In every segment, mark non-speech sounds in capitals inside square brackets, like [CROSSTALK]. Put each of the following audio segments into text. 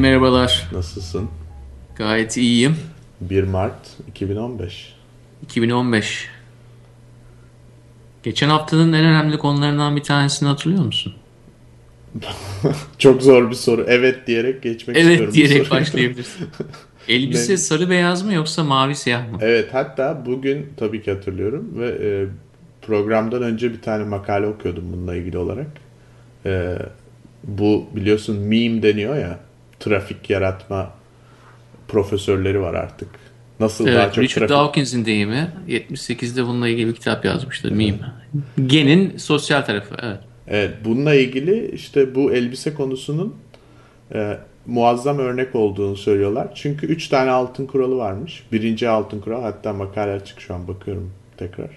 Merhabalar. Nasılsın? Gayet iyiyim. 1 Mart 2015. 2015. Geçen haftanın en önemli konularından bir tanesini hatırlıyor musun? [LAUGHS] Çok zor bir soru. Evet diyerek geçmek evet istiyorum. Evet diyerek başlayabilirsin. [LAUGHS] Elbise Ne? sarı beyaz mı yoksa mavi siyah mı? Evet hatta bugün tabii ki hatırlıyorum ve e, programdan önce bir tane makale okuyordum bununla ilgili olarak. E, bu biliyorsun meme deniyor ya trafik yaratma profesörleri var artık. Nasıl daha Evet, çok Richard trafik... Dawkins'in deyimi 78'de bununla ilgili bir kitap yazmıştı. Meme. Genin sosyal tarafı. Evet. Evet, bununla ilgili işte bu elbise konusunun e, muazzam örnek olduğunu söylüyorlar. Çünkü 3 tane altın kuralı varmış. Birinci altın kural, hatta makale açık şu an bakıyorum tekrar.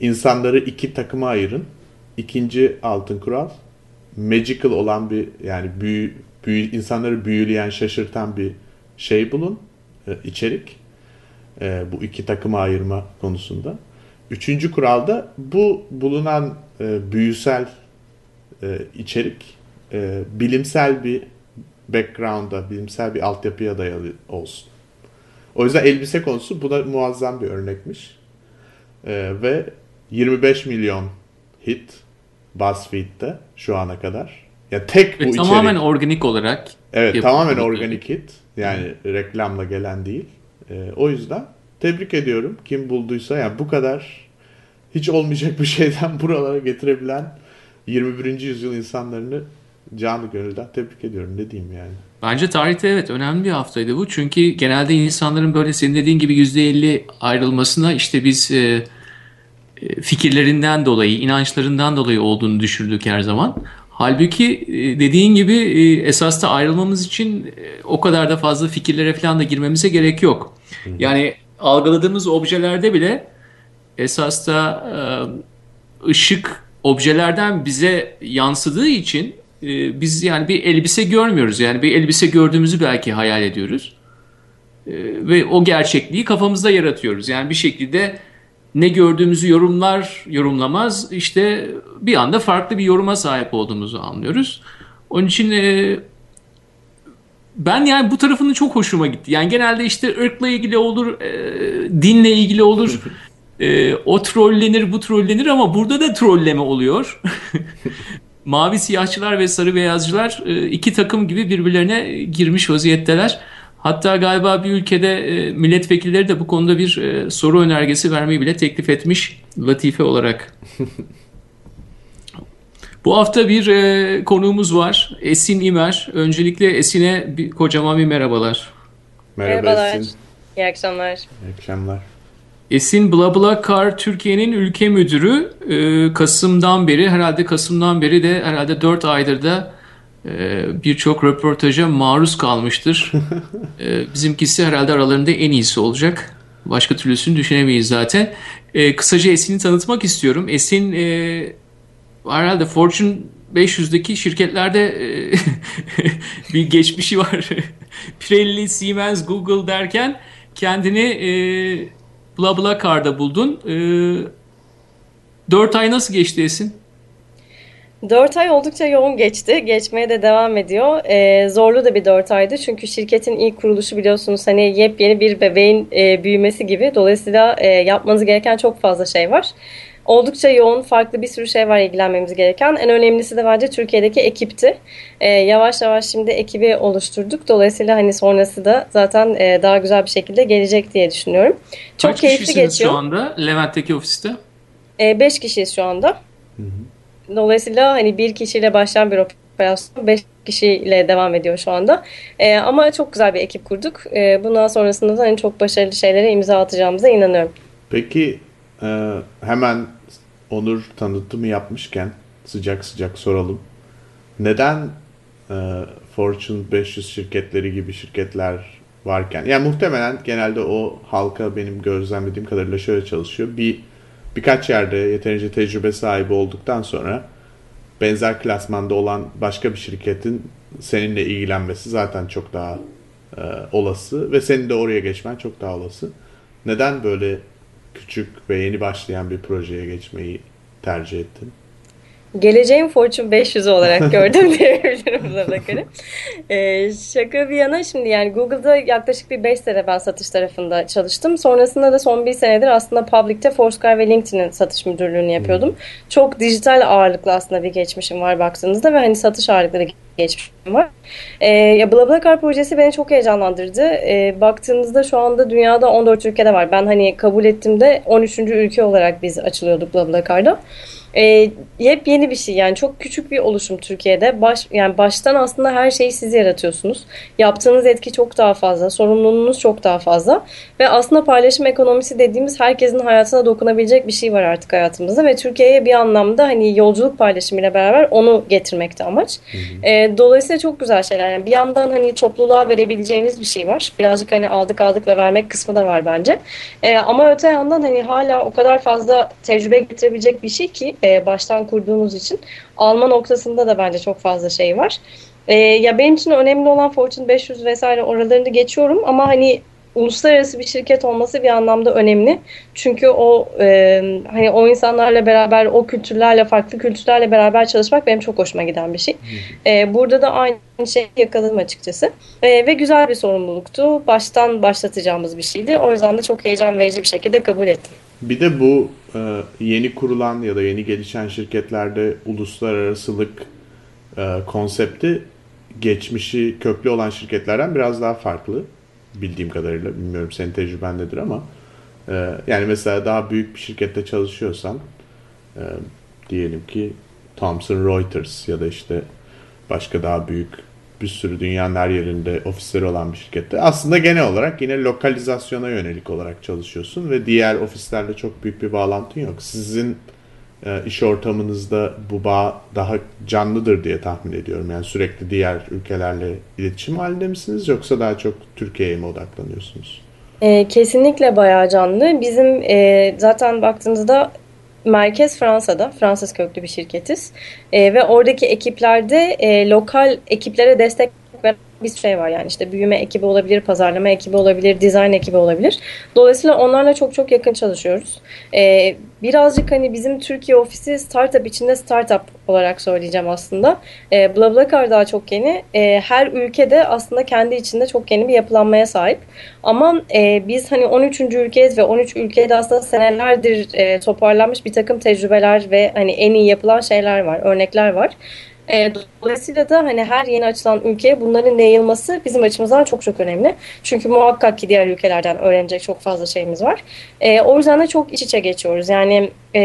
İnsanları iki takıma ayırın. İkinci altın kural, magical olan bir yani büyü, büyü insanları büyüleyen, şaşırtan bir şey bulun, e, içerik. E, bu iki takıma ayırma konusunda. Üçüncü kuralda bu bulunan e, büyüsel e, içerik e, bilimsel bir background'a, bilimsel bir altyapıya dayalı olsun. O yüzden elbise konusu buna muazzam bir örnekmiş. E, ve 25 milyon hit BuzzFeed'de şu ana kadar. Ya tek bu Ve içerik. tamamen organik olarak Evet tamamen organik hit. Yani reklamla gelen değil. E, o yüzden tebrik ediyorum kim bulduysa. Yani bu kadar hiç olmayacak bir şeyden [LAUGHS] buralara getirebilen 21. yüzyıl insanlarını canı gönülden tebrik ediyorum. Ne diyeyim yani. Bence tarihte evet önemli bir haftaydı bu. Çünkü genelde insanların böyle senin dediğin gibi %50 ayrılmasına işte biz e, fikirlerinden dolayı, inançlarından dolayı olduğunu düşürdük her zaman. Halbuki e, dediğin gibi e, esas da ayrılmamız için e, o kadar da fazla fikirlere falan da girmemize gerek yok. Yani algıladığımız objelerde bile esas da e, ışık objelerden bize yansıdığı için e, biz yani bir elbise görmüyoruz. Yani bir elbise gördüğümüzü belki hayal ediyoruz. E, ve o gerçekliği kafamızda yaratıyoruz. Yani bir şekilde ne gördüğümüzü yorumlar, yorumlamaz işte bir anda farklı bir yoruma sahip olduğumuzu anlıyoruz. Onun için e, ben yani bu tarafının çok hoşuma gitti. Yani genelde işte ırkla ilgili olur, e, dinle ilgili olur. [LAUGHS] E, o trollenir, bu trollenir ama burada da trolleme oluyor. [LAUGHS] Mavi siyahçılar ve sarı beyazcılar e, iki takım gibi birbirlerine girmiş vaziyetteler. Hatta galiba bir ülkede e, milletvekilleri de bu konuda bir e, soru önergesi vermeyi bile teklif etmiş latife olarak. [LAUGHS] Bu hafta bir e, konuğumuz var. Esin İmer. Öncelikle Esin'e bir, kocaman bir merhabalar. Merhaba Merhabalar. Esin. İyi akşamlar. İyi akşamlar. Esin BlaBlaCar Türkiye'nin ülke müdürü. Kasım'dan beri herhalde Kasım'dan beri de herhalde 4 aydır da birçok röportaja maruz kalmıştır. [LAUGHS] Ee, bizimkisi herhalde aralarında en iyisi olacak. Başka türlüsünü düşünemeyiz zaten. Ee, kısaca Esin'i tanıtmak istiyorum. Esin e, herhalde Fortune 500'deki şirketlerde e, [LAUGHS] bir geçmişi var. [LAUGHS] Pirelli, Siemens, Google derken kendini e, BlaBlaCar'da buldun. E, 4 ay nasıl geçti Esin? 4 ay oldukça yoğun geçti. Geçmeye de devam ediyor. Ee, zorlu da bir 4 aydı. Çünkü şirketin ilk kuruluşu biliyorsunuz hani yepyeni bir bebeğin e, büyümesi gibi. Dolayısıyla e, yapmanız gereken çok fazla şey var. Oldukça yoğun, farklı bir sürü şey var ilgilenmemiz gereken. En önemlisi de bence Türkiye'deki ekipti. Ee, yavaş yavaş şimdi ekibi oluşturduk. Dolayısıyla hani sonrası da zaten e, daha güzel bir şekilde gelecek diye düşünüyorum. Çok Kaç keyifli kişisiniz geçiyor. şu anda Levent'teki ofiste? 5 kişiyiz şu anda. Dolayısıyla hani bir kişiyle başlayan bir operasyon 5 kişiyle devam ediyor şu anda. Ee, ama çok güzel bir ekip kurduk. Ee, bundan sonrasında da hani çok başarılı şeylere imza atacağımıza inanıyorum. Peki e, hemen Onur tanıtımı yapmışken sıcak sıcak soralım. Neden e, Fortune 500 şirketleri gibi şirketler varken yani muhtemelen genelde o halka benim gözlemlediğim kadarıyla şöyle çalışıyor. Bir birkaç yerde yeterince tecrübe sahibi olduktan sonra benzer klasmanda olan başka bir şirketin seninle ilgilenmesi zaten çok daha e, olası ve senin de oraya geçmen çok daha olası. Neden böyle küçük ve yeni başlayan bir projeye geçmeyi tercih ettin? Geleceğin Fortune 500 olarak [LAUGHS] gördüm diyebilirim BlaBlaCar'ı. Ee, şaka bir yana şimdi yani Google'da yaklaşık bir 5 sene ben satış tarafında çalıştım. Sonrasında da son bir senedir aslında Public'te Foursquare ve LinkedIn'in satış müdürlüğünü yapıyordum. Çok dijital ağırlıklı aslında bir geçmişim var baktığınızda ve hani satış ağırlıklı geçmişim var. E, ya BlaBlaCar projesi beni çok heyecanlandırdı. E, baktığınızda şu anda dünyada 14 ülkede var. Ben hani kabul ettiğimde 13. ülke olarak biz açılıyorduk BlaBlaCar'da. E, yepyeni bir şey yani çok küçük bir oluşum Türkiye'de. Baş, yani baştan aslında her şeyi siz yaratıyorsunuz. Yaptığınız etki çok daha fazla, sorumluluğunuz çok daha fazla ve aslında paylaşım ekonomisi dediğimiz herkesin hayatına dokunabilecek bir şey var artık hayatımızda ve Türkiye'ye bir anlamda hani yolculuk paylaşımıyla beraber onu getirmekte amaç. Hı hı. E, dolayısıyla çok güzel şeyler. Yani bir yandan hani topluluğa verebileceğiniz bir şey var. Birazcık hani aldık aldık ve vermek kısmı da var bence. E, ama öte yandan hani hala o kadar fazla tecrübe getirebilecek bir şey ki e, baştan kurduğumuz için alma noktasında da bence çok fazla şey var. E, ya benim için önemli olan Fortune 500 vesaire oralarını geçiyorum ama hani uluslararası bir şirket olması bir anlamda önemli. Çünkü o e, hani o insanlarla beraber o kültürlerle farklı kültürlerle beraber çalışmak benim çok hoşuma giden bir şey. E, burada da aynı şeyi yakaladım açıkçası. E, ve güzel bir sorumluluktu. Baştan başlatacağımız bir şeydi. O yüzden de çok heyecan verici bir şekilde kabul ettim. Bir de bu e, yeni kurulan ya da yeni gelişen şirketlerde uluslararasılık e, konsepti geçmişi köklü olan şirketlerden biraz daha farklı bildiğim kadarıyla. Bilmiyorum senin tecrüben nedir ama e, yani mesela daha büyük bir şirkette çalışıyorsan diyelim ki Thomson Reuters ya da işte başka daha büyük bir sürü dünyanın her yerinde ofisleri olan bir şirkette aslında genel olarak yine lokalizasyona yönelik olarak çalışıyorsun ve diğer ofislerle çok büyük bir bağlantın yok. Sizin e, iş ortamınızda bu bağ daha canlıdır diye tahmin ediyorum. Yani sürekli diğer ülkelerle iletişim halinde misiniz yoksa daha çok Türkiye'ye mi odaklanıyorsunuz? E, kesinlikle bayağı canlı. Bizim e, zaten baktığınızda merkez Fransa'da. Fransız köklü bir şirketiz. E, ve oradaki ekiplerde e, lokal ekiplere destek bir şey var yani işte büyüme ekibi olabilir, pazarlama ekibi olabilir, dizayn ekibi olabilir. Dolayısıyla onlarla çok çok yakın çalışıyoruz. Ee, birazcık hani bizim Türkiye ofisi startup içinde startup olarak söyleyeceğim aslında. Ee, BlaBlaCar daha çok yeni. Ee, her ülkede aslında kendi içinde çok yeni bir yapılanmaya sahip. Ama e, biz hani 13. ülkeyiz ve 13 ülkede aslında senelerdir e, toparlanmış bir takım tecrübeler ve hani en iyi yapılan şeyler var, örnekler var. E, dolayısıyla da hani her yeni açılan ülkeye bunların yayılması bizim açımızdan çok çok önemli. Çünkü muhakkak ki diğer ülkelerden öğrenecek çok fazla şeyimiz var. E, o yüzden de çok iç içe geçiyoruz. Yani e,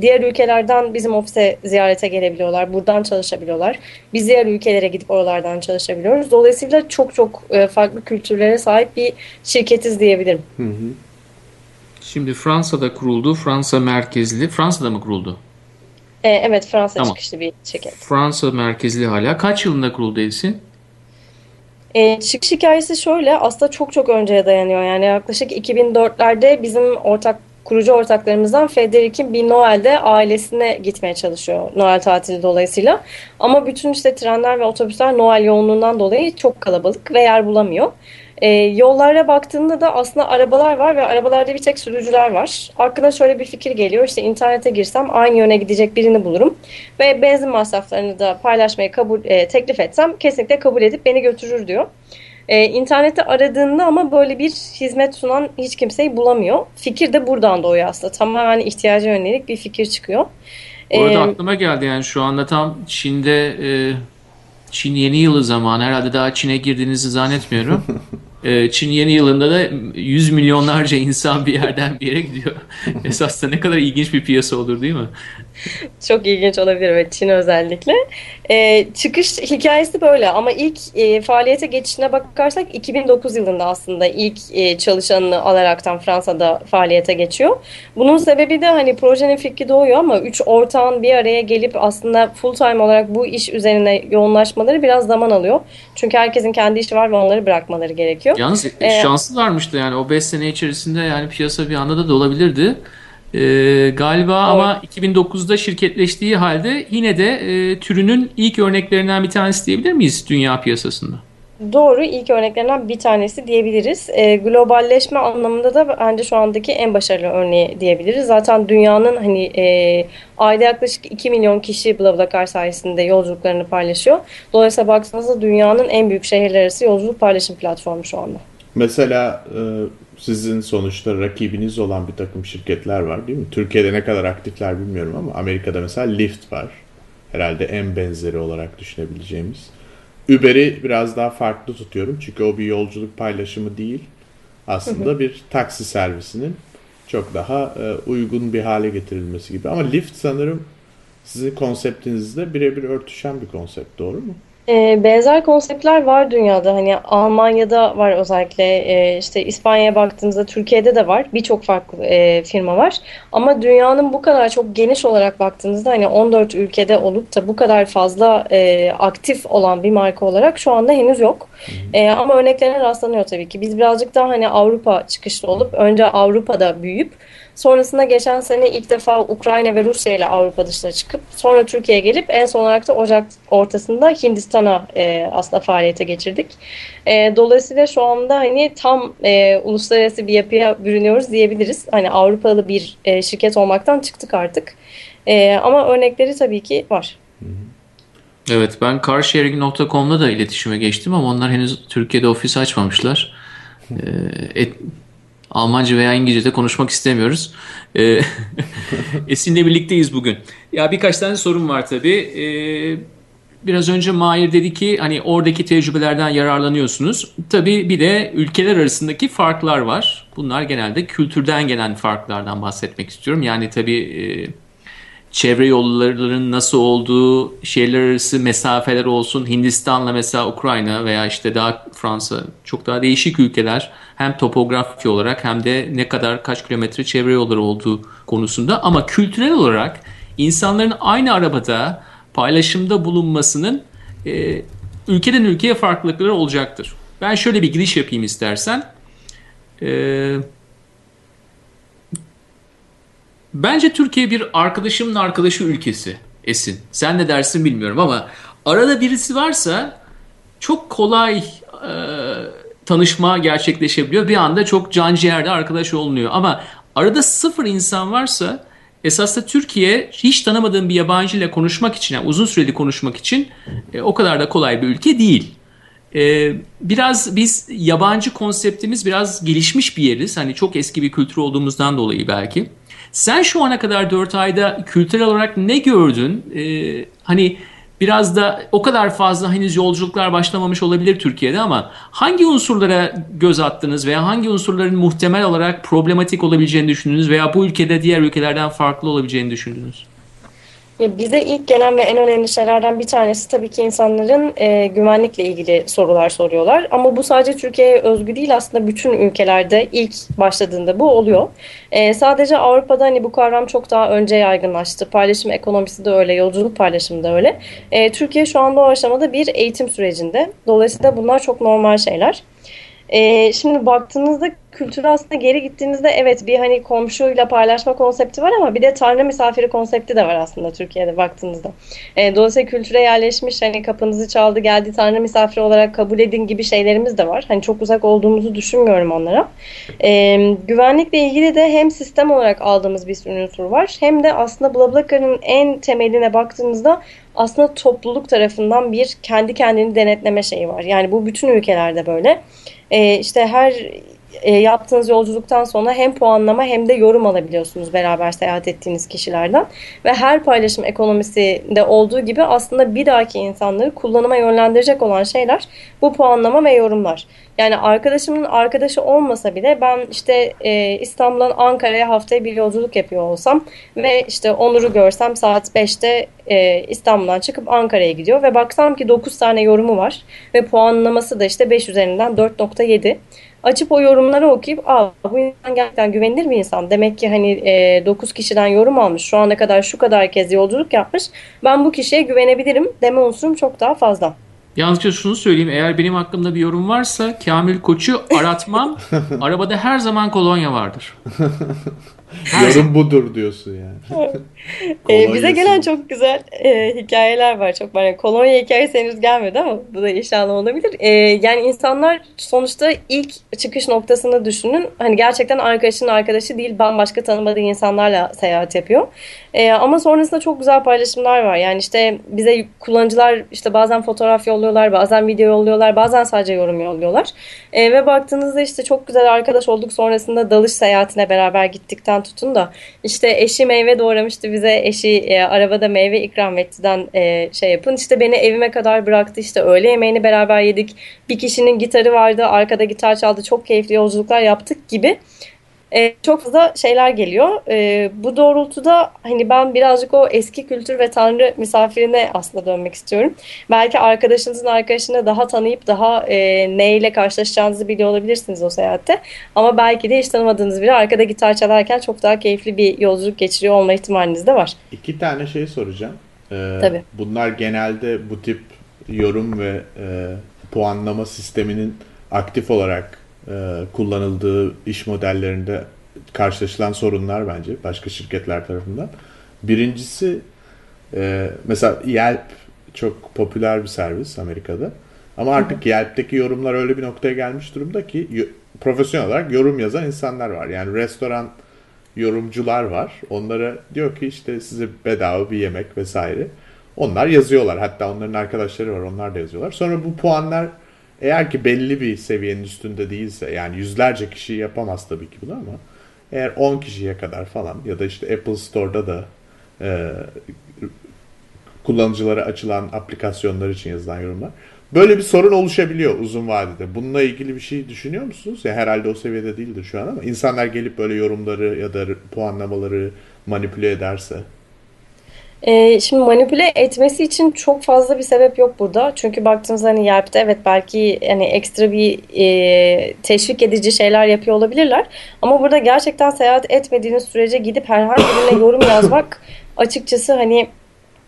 diğer ülkelerden bizim ofise ziyarete gelebiliyorlar. Buradan çalışabiliyorlar. Biz diğer ülkelere gidip oralardan çalışabiliyoruz. Dolayısıyla çok çok e, farklı kültürlere sahip bir şirketiz diyebilirim. Hı hı. Şimdi Fransa'da kuruldu. Fransa merkezli. Fransa'da mı kuruldu? E, evet Fransa tamam. çıkışlı bir şirket. Fransa merkezli hala. Kaç yılında kuruldu Edison? E, çıkış hikayesi şöyle aslında çok çok önceye dayanıyor. Yani yaklaşık 2004'lerde bizim ortak kurucu ortaklarımızdan Federik'in bir Noel'de ailesine gitmeye çalışıyor. Noel tatili dolayısıyla. Ama bütün işte trenler ve otobüsler Noel yoğunluğundan dolayı çok kalabalık ve yer bulamıyor. E, yollara baktığında da aslında arabalar var ve arabalarda bir tek sürücüler var. Aklına şöyle bir fikir geliyor. İşte internete girsem aynı yöne gidecek birini bulurum. Ve benzin masraflarını da paylaşmayı kabul e, teklif etsem kesinlikle kabul edip beni götürür diyor. E, internette aradığında ama böyle bir hizmet sunan hiç kimseyi bulamıyor. Fikir de buradan doğuyor aslında. Tamamen ihtiyaca yönelik bir fikir çıkıyor. Bu arada ee, aklıma geldi yani şu anda tam Çin'de e, Çin yeni yılı zamanı herhalde daha Çin'e girdiğinizi zannetmiyorum. [LAUGHS] Ee, Çin yeni yılında da yüz milyonlarca insan bir yerden bir yere gidiyor. [LAUGHS] Esasında ne kadar ilginç bir piyasa olur değil mi? Çok ilginç olabilir evet Çin özellikle. Ee, çıkış hikayesi böyle ama ilk e, faaliyete geçişine bakarsak 2009 yılında aslında ilk e, çalışanını alaraktan Fransa'da faaliyete geçiyor. Bunun sebebi de hani projenin fikri doğuyor ama üç ortağın bir araya gelip aslında full time olarak bu iş üzerine yoğunlaşmaları biraz zaman alıyor. Çünkü herkesin kendi işi var ve onları bırakmaları gerekiyor. Yalnız ee, şanslılarmıştı yani o 5 sene içerisinde yani piyasa bir anda da olabilirdi. Ee, galiba evet. ama 2009'da şirketleştiği halde yine de e, türünün ilk örneklerinden bir tanesi diyebilir miyiz dünya piyasasında? Doğru, ilk örneklerinden bir tanesi diyebiliriz. E, globalleşme anlamında da bence şu andaki en başarılı örneği diyebiliriz. Zaten dünyanın hani e, ayda yaklaşık 2 milyon kişi BlaBlaCar sayesinde yolculuklarını paylaşıyor. Dolayısıyla baktığınızda dünyanın en büyük şehirler arası yolculuk paylaşım platformu şu anda. Mesela e, sizin sonuçta rakibiniz olan bir takım şirketler var değil mi? Türkiye'de ne kadar aktifler bilmiyorum ama Amerika'da mesela Lyft var. Herhalde en benzeri olarak düşünebileceğimiz. Uber'i biraz daha farklı tutuyorum. Çünkü o bir yolculuk paylaşımı değil. Aslında bir taksi servisinin çok daha e, uygun bir hale getirilmesi gibi. Ama Lyft sanırım sizin konseptinizle birebir örtüşen bir konsept. Doğru mu? E, benzer konseptler var dünyada. Hani Almanya'da var özellikle. E, işte İspanya'ya baktığınızda Türkiye'de de var. Birçok farklı e, firma var. Ama dünyanın bu kadar çok geniş olarak baktığınızda hani 14 ülkede olup da bu kadar fazla e, aktif olan bir marka olarak şu anda henüz yok. E, ama örneklerine rastlanıyor tabii ki. Biz birazcık daha hani Avrupa çıkışlı olup önce Avrupa'da büyüyüp Sonrasında geçen sene ilk defa Ukrayna ve Rusya ile Avrupa dışına çıkıp sonra Türkiye'ye gelip en son olarak da Ocak ortasında Hindistan'a e, aslında faaliyete geçirdik. E, dolayısıyla şu anda hani tam e, uluslararası bir yapıya bürünüyoruz diyebiliriz. Hani Avrupalı bir e, şirket olmaktan çıktık artık. E, ama örnekleri tabii ki var. Evet ben carsharing.com'da da iletişime geçtim ama onlar henüz Türkiye'de ofis açmamışlar. Ee, et, Almanca veya İngilizce'de konuşmak istemiyoruz. Ee, [LAUGHS] Esin'le birlikteyiz bugün. Ya birkaç tane sorun var tabii. Ee, biraz önce Mahir dedi ki hani oradaki tecrübelerden yararlanıyorsunuz. Tabii bir de ülkeler arasındaki farklar var. Bunlar genelde kültürden gelen farklardan bahsetmek istiyorum. Yani tabii e, çevre yollarının nasıl olduğu, şehirler arası mesafeler olsun, Hindistan'la mesela Ukrayna veya işte daha Fransa çok daha değişik ülkeler hem topografi olarak hem de ne kadar kaç kilometre çevre yolları olduğu konusunda ama kültürel olarak insanların aynı arabada paylaşımda bulunmasının e, ülkeden ülkeye farklılıkları olacaktır. Ben şöyle bir giriş yapayım istersen. Eee Bence Türkiye bir arkadaşımın arkadaşı ülkesi Esin. Sen ne dersin bilmiyorum ama arada birisi varsa çok kolay e, tanışma gerçekleşebiliyor. Bir anda çok can ciğerde arkadaş olunuyor. Ama arada sıfır insan varsa esasında Türkiye hiç tanımadığım bir yabancı ile konuşmak için, yani uzun süreli konuşmak için e, o kadar da kolay bir ülke değil. E, biraz biz yabancı konseptimiz biraz gelişmiş bir yeriz. Hani çok eski bir kültür olduğumuzdan dolayı belki. Sen şu ana kadar 4 ayda kültürel olarak ne gördün? Ee, hani biraz da o kadar fazla henüz yolculuklar başlamamış olabilir Türkiye'de ama hangi unsurlara göz attınız veya hangi unsurların muhtemel olarak problematik olabileceğini düşündünüz veya bu ülkede diğer ülkelerden farklı olabileceğini düşündünüz? Bize ilk gelen ve en önemli şeylerden bir tanesi tabii ki insanların e, güvenlikle ilgili sorular soruyorlar. Ama bu sadece Türkiye'ye özgü değil aslında bütün ülkelerde ilk başladığında bu oluyor. E, sadece Avrupa'da hani bu kavram çok daha önce yaygınlaştı. Paylaşım ekonomisi de öyle, yolculuk paylaşımı da öyle. E, Türkiye şu anda o aşamada bir eğitim sürecinde. Dolayısıyla bunlar çok normal şeyler. E, şimdi baktığınızda kültüre aslında geri gittiğinizde evet bir hani komşuyla paylaşma konsepti var ama bir de tanrı misafiri konsepti de var aslında Türkiye'de baktığınızda. E, dolayısıyla kültüre yerleşmiş hani kapınızı çaldı geldi tanrı misafiri olarak kabul edin gibi şeylerimiz de var. Hani çok uzak olduğumuzu düşünmüyorum onlara. E, güvenlikle ilgili de hem sistem olarak aldığımız bir unsur var hem de aslında BlaBlaCar'ın en temeline baktığınızda aslında topluluk tarafından bir kendi kendini denetleme şeyi var. Yani bu bütün ülkelerde böyle. E, işte her e, yaptığınız yolculuktan sonra hem puanlama hem de yorum alabiliyorsunuz beraber seyahat ettiğiniz kişilerden. Ve her paylaşım ekonomisinde olduğu gibi aslında bir dahaki insanları kullanıma yönlendirecek olan şeyler bu puanlama ve yorumlar. Yani arkadaşımın arkadaşı olmasa bile ben işte e, İstanbul'dan Ankara'ya haftaya bir yolculuk yapıyor olsam ve işte Onur'u görsem saat 5'te e, İstanbul'dan çıkıp Ankara'ya gidiyor ve baksam ki 9 tane yorumu var ve puanlaması da işte 5 üzerinden 4.7 açıp o yorumları okuyup Aa, bu insan gerçekten güvenilir bir insan. Demek ki hani e, 9 kişiden yorum almış. Şu ana kadar şu kadar kez yolculuk yapmış. Ben bu kişiye güvenebilirim deme unsurum çok daha fazla. Yalnızca şunu söyleyeyim. Eğer benim hakkımda bir yorum varsa Kamil Koç'u aratmam. [LAUGHS] Arabada her zaman kolonya vardır. [LAUGHS] Yorum budur diyorsun yani. [LAUGHS] Ee, bize gelen çok güzel e, hikayeler var. Çok var. Yani kolonya hikayesi henüz gelmedi ama bu da inşallah olabilir. Ee, yani insanlar sonuçta ilk çıkış noktasını düşünün. Hani gerçekten arkadaşının arkadaşı değil bambaşka tanımadığı insanlarla seyahat yapıyor. Ee, ama sonrasında çok güzel paylaşımlar var. Yani işte bize kullanıcılar işte bazen fotoğraf yolluyorlar, bazen video yolluyorlar, bazen sadece yorum yolluyorlar. Ee, ve baktığınızda işte çok güzel arkadaş olduk sonrasında dalış seyahatine beraber gittikten tutun da işte eşi meyve doğramıştı bize eşi e, arabada meyve ikram ettiden e, şey yapın. İşte beni evime kadar bıraktı işte öğle yemeğini beraber yedik. Bir kişinin gitarı vardı arkada gitar çaldı çok keyifli yolculuklar yaptık gibi. Ee, çok fazla şeyler geliyor. Ee, bu doğrultuda hani ben birazcık o eski kültür ve tanrı misafirine aslında dönmek istiyorum. Belki arkadaşınızın arkadaşını daha tanıyıp daha e, neyle karşılaşacağınızı biliyor olabilirsiniz o seyahatte. Ama belki de hiç tanımadığınız biri arkada gitar çalarken çok daha keyifli bir yolculuk geçiriyor olma ihtimaliniz de var. İki tane şey soracağım. Ee, Tabii. Bunlar genelde bu tip yorum ve e, puanlama sisteminin aktif olarak e, kullanıldığı iş modellerinde karşılaşılan sorunlar bence başka şirketler tarafından. Birincisi e, mesela Yelp çok popüler bir servis Amerika'da. Ama artık Yelp'teki yorumlar öyle bir noktaya gelmiş durumda ki yo- profesyonel olarak yorum yazan insanlar var. Yani restoran yorumcular var. Onlara diyor ki işte size bedava bir yemek vesaire. Onlar yazıyorlar. Hatta onların arkadaşları var. Onlar da yazıyorlar. Sonra bu puanlar eğer ki belli bir seviyenin üstünde değilse yani yüzlerce kişi yapamaz tabii ki bunu ama eğer 10 kişiye kadar falan ya da işte Apple Store'da da e, kullanıcılara açılan aplikasyonlar için yazılan yorumlar. Böyle bir sorun oluşabiliyor uzun vadede. Bununla ilgili bir şey düşünüyor musunuz? Ya herhalde o seviyede değildir şu an ama insanlar gelip böyle yorumları ya da puanlamaları manipüle ederse. Ee, şimdi manipüle etmesi için çok fazla bir sebep yok burada. Çünkü baktığınızda hani Yelp'te evet belki hani ekstra bir e, teşvik edici şeyler yapıyor olabilirler. Ama burada gerçekten seyahat etmediğiniz sürece gidip herhangi birine yorum [COUGHS] yazmak açıkçası hani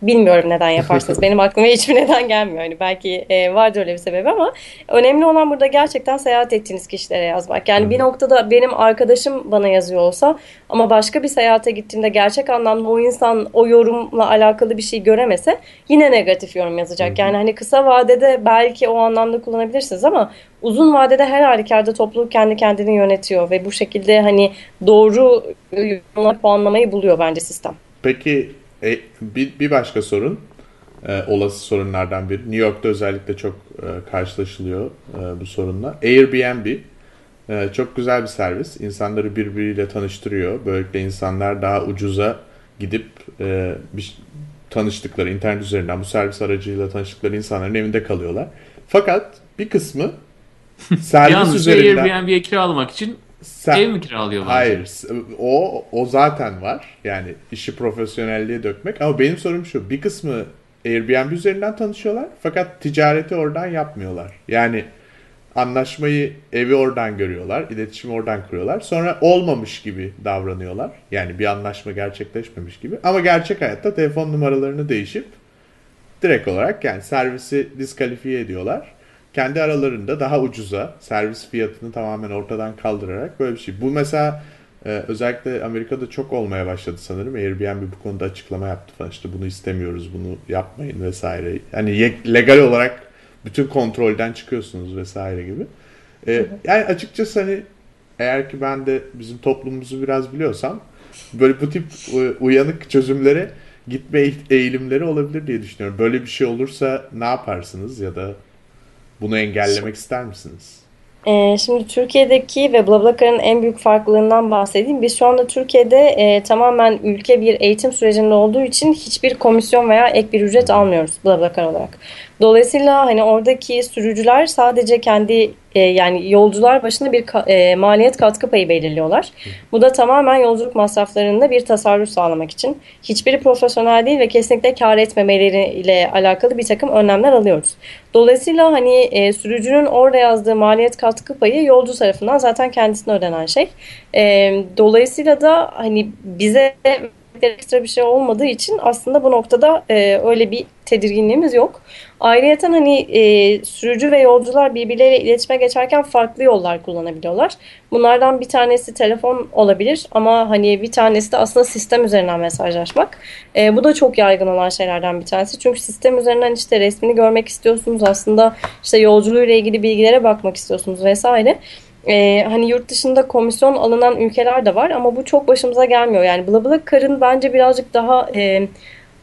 Bilmiyorum neden yaparsınız. [LAUGHS] Benim aklıma hiçbir neden gelmiyor. Hani belki e, vardır öyle bir sebebi ama önemli olan burada gerçekten seyahat ettiğiniz kişilere yazmak. Yani bir noktada benim arkadaşım bana yazıyor olsa ama başka bir seyahate gittiğimde gerçek anlamda o insan o yorumla alakalı bir şey göremese yine negatif yorum yazacak. Yani hani kısa vadede belki o anlamda kullanabilirsiniz ama uzun vadede her halükarda topluluk kendi kendini yönetiyor ve bu şekilde hani doğru yorumla puanlamayı buluyor bence sistem. Peki e, bir, bir başka sorun, e, olası sorunlardan biri. New York'ta özellikle çok e, karşılaşılıyor e, bu sorunla. Airbnb e, çok güzel bir servis. İnsanları birbiriyle tanıştırıyor. Böylelikle insanlar daha ucuza gidip e, bir, tanıştıkları internet üzerinden bu servis aracıyla tanıştıkları insanların evinde kalıyorlar. Fakat bir kısmı [LAUGHS] servis Yalnız üzerinden Airbnb'ye kiralamak için sen- ev mi kiralıyorlar? Hayır. O o zaten var. Yani işi profesyonelliğe dökmek. Ama benim sorum şu. Bir kısmı Airbnb üzerinden tanışıyorlar. Fakat ticareti oradan yapmıyorlar. Yani anlaşmayı evi oradan görüyorlar. iletişimi oradan kuruyorlar. Sonra olmamış gibi davranıyorlar. Yani bir anlaşma gerçekleşmemiş gibi. Ama gerçek hayatta telefon numaralarını değişip direkt olarak yani servisi diskalifiye ediyorlar. Kendi aralarında daha ucuza servis fiyatını tamamen ortadan kaldırarak böyle bir şey. Bu mesela e, özellikle Amerika'da çok olmaya başladı sanırım. Airbnb bu konuda açıklama yaptı falan işte bunu istemiyoruz, bunu yapmayın vesaire. Yani legal olarak bütün kontrolden çıkıyorsunuz vesaire gibi. E, yani açıkçası hani eğer ki ben de bizim toplumumuzu biraz biliyorsam böyle bu tip e, uyanık çözümlere gitme eğilimleri olabilir diye düşünüyorum. Böyle bir şey olursa ne yaparsınız ya da bunu engellemek ister misiniz? Ee, şimdi Türkiye'deki ve BlaBlaCar'ın en büyük farklılığından bahsedeyim. Biz şu anda Türkiye'de e, tamamen ülke bir eğitim sürecinde olduğu için hiçbir komisyon veya ek bir ücret almıyoruz BlaBlaCar olarak. Dolayısıyla hani oradaki sürücüler sadece kendi e, yani yolcular başına bir ka- e, maliyet katkı payı belirliyorlar. Bu da tamamen yolculuk masraflarında bir tasarruf sağlamak için. Hiçbiri profesyonel değil ve kesinlikle kar etmemeleriyle alakalı bir takım önlemler alıyoruz. Dolayısıyla hani e, sürücünün orada yazdığı maliyet katkı payı yolcu tarafından zaten kendisine ödenen şey. E, dolayısıyla da hani bize ekstra bir şey olmadığı için aslında bu noktada e, öyle bir tedirginliğimiz yok. Ayrıca hani e, sürücü ve yolcular birbirleriyle iletişime geçerken farklı yollar kullanabiliyorlar. Bunlardan bir tanesi telefon olabilir ama hani bir tanesi de aslında sistem üzerinden mesajlaşmak. E, bu da çok yaygın olan şeylerden bir tanesi. Çünkü sistem üzerinden işte resmini görmek istiyorsunuz aslında işte yolculuğuyla ilgili bilgilere bakmak istiyorsunuz vesaire. Ee, hani yurt dışında komisyon alınan ülkeler de var ama bu çok başımıza gelmiyor. Yani BlaBlaCar'ın bence birazcık daha e,